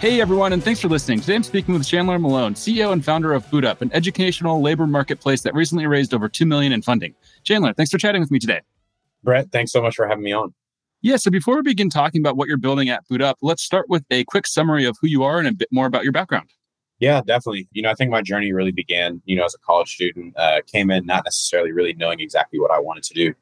Hey everyone, and thanks for listening. Today I'm speaking with Chandler Malone, CEO and founder of BootUp, an educational labor marketplace that recently raised over two million in funding. Chandler, thanks for chatting with me today. Brett, thanks so much for having me on. Yeah, so before we begin talking about what you're building at BootUp, let's start with a quick summary of who you are and a bit more about your background. Yeah, definitely. You know, I think my journey really began, you know, as a college student, uh, came in not necessarily really knowing exactly what I wanted to do.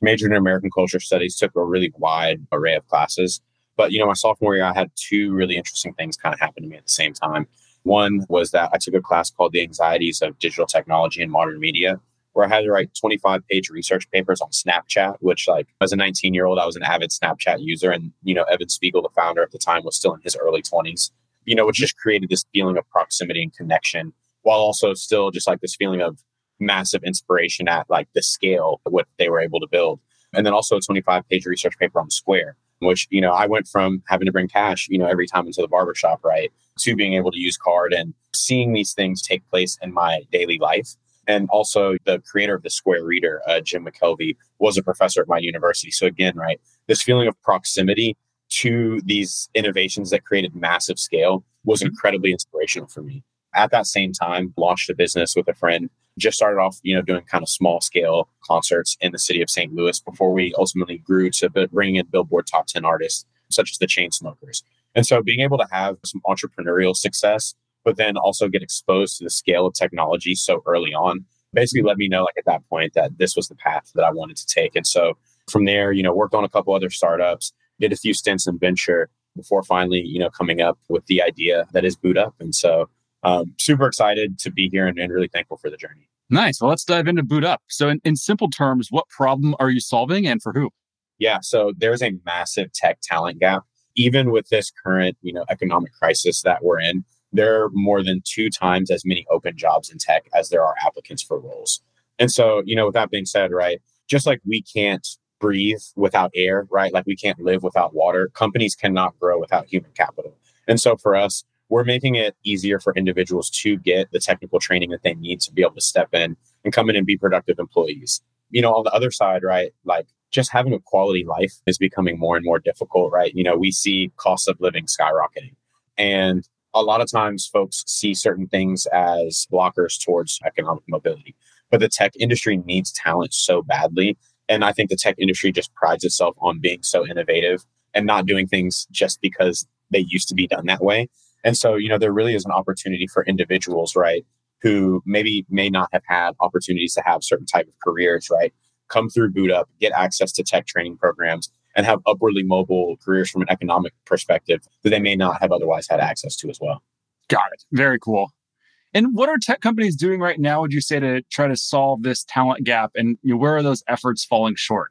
Majored in American culture studies, took a really wide array of classes but, you know, my sophomore year, I had two really interesting things kind of happen to me at the same time. One was that I took a class called The Anxieties of Digital Technology and Modern Media, where I had to write 25 page research papers on Snapchat, which, like, as a 19 year old, I was an avid Snapchat user. And, you know, Evan Spiegel, the founder at the time, was still in his early 20s, you know, which mm-hmm. just created this feeling of proximity and connection while also still just like this feeling of massive inspiration at like the scale of what they were able to build. And then also a 25 page research paper on Square, which, you know, I went from having to bring cash, you know, every time into the barbershop, right, to being able to use card and seeing these things take place in my daily life. And also, the creator of the Square Reader, uh, Jim McKelvey, was a professor at my university. So, again, right, this feeling of proximity to these innovations that created massive scale was incredibly inspirational for me. At that same time, launched a business with a friend just started off, you know, doing kind of small scale concerts in the city of St. Louis before we ultimately grew to bringing in Billboard top 10 artists, such as the Chainsmokers. And so being able to have some entrepreneurial success, but then also get exposed to the scale of technology so early on, basically let me know, like at that point, that this was the path that I wanted to take. And so from there, you know, worked on a couple other startups, did a few stints in venture before finally, you know, coming up with the idea that is BootUp. And so um, super excited to be here and, and, really thankful for the journey. Nice. Well, let's dive into BootUp. So, in, in simple terms, what problem are you solving and for who? Yeah, so there's a massive tech talent gap. Even with this current, you know, economic crisis that we're in, there are more than two times as many open jobs in tech as there are applicants for roles. And so, you know, with that being said, right, just like we can't breathe without air, right? Like we can't live without water, companies cannot grow without human capital. And so for us, we're making it easier for individuals to get the technical training that they need to be able to step in and come in and be productive employees. You know, on the other side, right, like just having a quality life is becoming more and more difficult, right? You know, we see cost of living skyrocketing. And a lot of times folks see certain things as blockers towards economic mobility. But the tech industry needs talent so badly. And I think the tech industry just prides itself on being so innovative and not doing things just because they used to be done that way. And so, you know, there really is an opportunity for individuals, right, who maybe may not have had opportunities to have certain type of careers, right, come through boot up, get access to tech training programs, and have upwardly mobile careers from an economic perspective that they may not have otherwise had access to as well. Got it. Very cool. And what are tech companies doing right now, would you say, to try to solve this talent gap? And you know, where are those efforts falling short?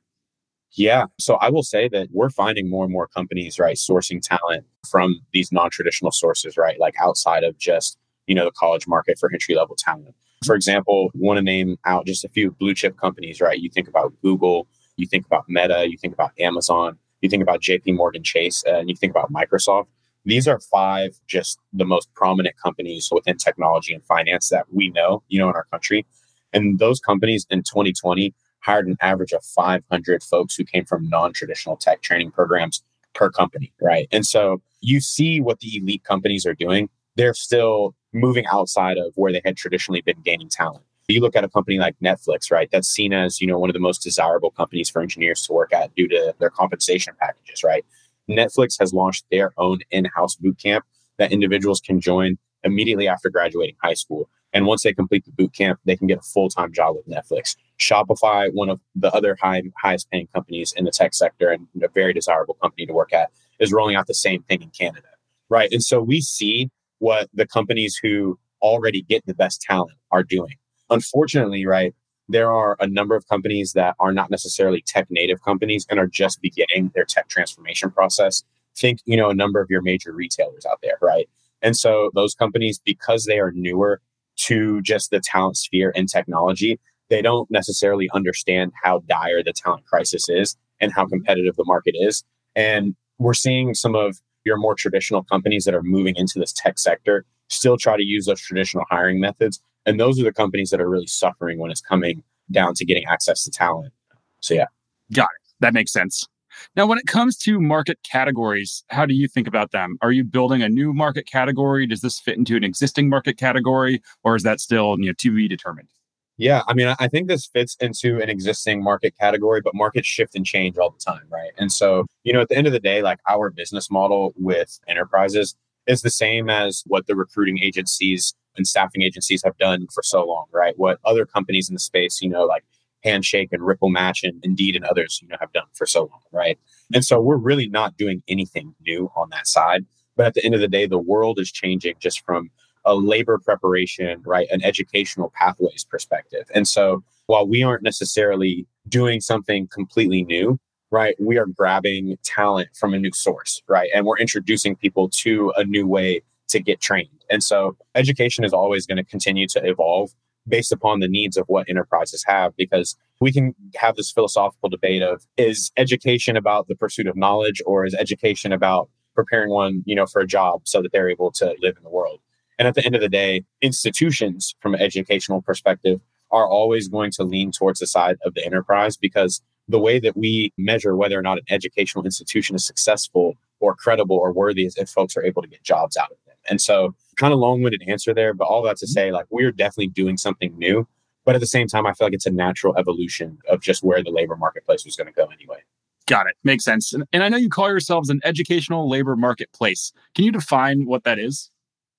Yeah. So I will say that we're finding more and more companies, right, sourcing talent from these non-traditional sources, right? Like outside of just, you know, the college market for entry level talent. For example, want to name out just a few blue chip companies, right? You think about Google, you think about Meta, you think about Amazon, you think about JP Morgan Chase, uh, and you think about Microsoft. These are five just the most prominent companies within technology and finance that we know, you know, in our country. And those companies in 2020 hired an average of 500 folks who came from non-traditional tech training programs per company, right? And so you see what the elite companies are doing. They're still moving outside of where they had traditionally been gaining talent. You look at a company like Netflix, right? That's seen as, you know, one of the most desirable companies for engineers to work at due to their compensation packages, right? Netflix has launched their own in-house boot camp that individuals can join immediately after graduating high school. And once they complete the boot camp, they can get a full-time job with Netflix. Shopify, one of the other high, highest paying companies in the tech sector and a very desirable company to work at, is rolling out the same thing in Canada. Right. And so we see what the companies who already get the best talent are doing. Unfortunately, right, there are a number of companies that are not necessarily tech native companies and are just beginning their tech transformation process. Think, you know, a number of your major retailers out there, right? And so those companies, because they are newer to just the talent sphere and technology, they don't necessarily understand how dire the talent crisis is and how competitive the market is. And we're seeing some of your more traditional companies that are moving into this tech sector still try to use those traditional hiring methods. And those are the companies that are really suffering when it's coming down to getting access to talent. So, yeah. Got it. That makes sense. Now, when it comes to market categories, how do you think about them? Are you building a new market category? Does this fit into an existing market category, or is that still you know to be determined? Yeah, I mean, I think this fits into an existing market category, but markets shift and change all the time, right? And so, you know, at the end of the day, like our business model with enterprises is the same as what the recruiting agencies and staffing agencies have done for so long, right? What other companies in the space, you know, like Handshake and Ripple Match and Indeed and others, you know, have done for so long, right? And so we're really not doing anything new on that side. But at the end of the day, the world is changing just from a labor preparation, right, an educational pathways perspective. And so while we aren't necessarily doing something completely new, right, we are grabbing talent from a new source, right? And we're introducing people to a new way to get trained. And so education is always going to continue to evolve based upon the needs of what enterprises have because we can have this philosophical debate of is education about the pursuit of knowledge or is education about preparing one you know for a job so that they're able to live in the world and at the end of the day institutions from an educational perspective are always going to lean towards the side of the enterprise because the way that we measure whether or not an educational institution is successful or credible or worthy is if folks are able to get jobs out of them and so kind of long-winded answer there, but all that to say, like we're definitely doing something new. But at the same time, I feel like it's a natural evolution of just where the labor marketplace was going to go anyway. Got it. Makes sense. And, and I know you call yourselves an educational labor marketplace. Can you define what that is?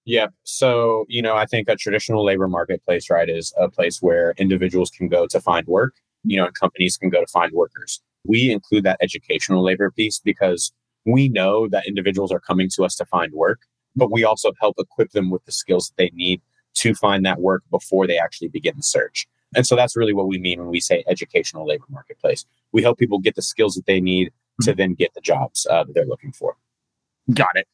Yeah. So, you know, I think a traditional labor marketplace, right, is a place where individuals can go to find work, you know, and companies can go to find workers. We include that educational labor piece because we know that individuals are coming to us to find work but we also help equip them with the skills that they need to find that work before they actually begin the search. And so that's really what we mean when we say educational labor marketplace. We help people get the skills that they need to then get the jobs uh, that they're looking for. Got it.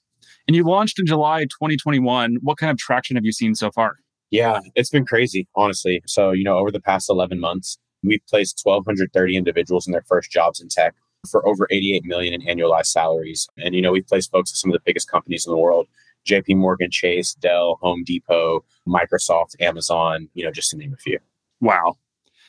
And you launched in July 2021. What kind of traction have you seen so far? Yeah, it's been crazy, honestly. So, you know, over the past 11 months, we've placed 1,230 individuals in their first jobs in tech for over 88 million in annualized salaries. And, you know, we've placed folks at some of the biggest companies in the world JP Morgan Chase, Dell, Home Depot, Microsoft, Amazon, you know, just to name a few. Wow.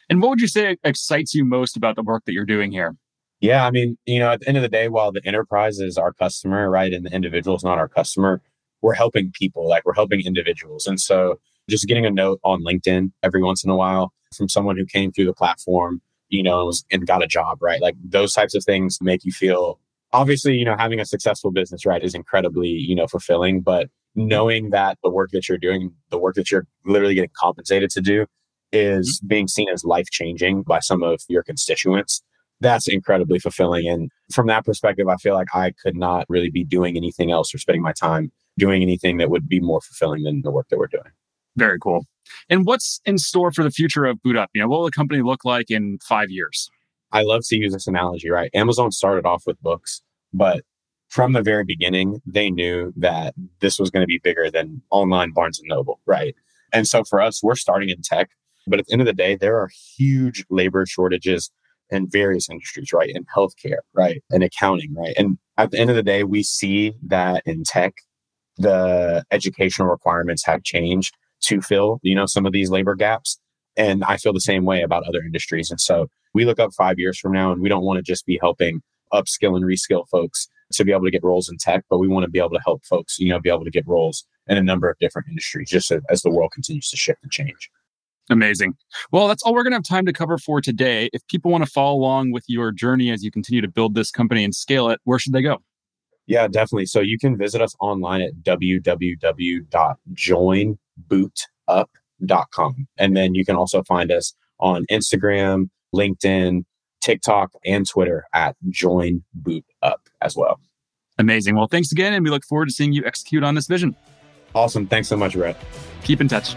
And what would you say excites you most about the work that you're doing here? Yeah, I mean, you know, at the end of the day, while the enterprise is our customer, right, and the individual is not our customer, we're helping people, like we're helping individuals. And so just getting a note on LinkedIn every once in a while from someone who came through the platform, you know, and, was, and got a job, right? Like those types of things make you feel obviously, you know, having a successful business, right, is incredibly, you know, fulfilling. But knowing that the work that you're doing, the work that you're literally getting compensated to do, is mm-hmm. being seen as life changing by some of your constituents, that's incredibly fulfilling. And from that perspective, I feel like I could not really be doing anything else or spending my time doing anything that would be more fulfilling than the work that we're doing. Very cool. And what's in store for the future of Boot Up? You know, what will the company look like in five years? I love to use this analogy, right? Amazon started off with books, but from the very beginning, they knew that this was going to be bigger than online Barnes and Noble, right? And so for us, we're starting in tech, but at the end of the day, there are huge labor shortages in various industries, right? In healthcare, right? In accounting, right? And at the end of the day, we see that in tech, the educational requirements have changed to fill, you know, some of these labor gaps. And I feel the same way about other industries. And so we look up five years from now and we don't want to just be helping upskill and reskill folks to be able to get roles in tech, but we want to be able to help folks, you know, be able to get roles in a number of different industries just as the world continues to shift and change. Amazing. Well, that's all we're going to have time to cover for today. If people want to follow along with your journey as you continue to build this company and scale it, where should they go? Yeah, definitely. So you can visit us online at www.joinbootup.com. And then you can also find us on Instagram, LinkedIn, TikTok, and Twitter at Join Boot Up as well. Amazing. Well, thanks again. And we look forward to seeing you execute on this vision. Awesome. Thanks so much, Brett. Keep in touch.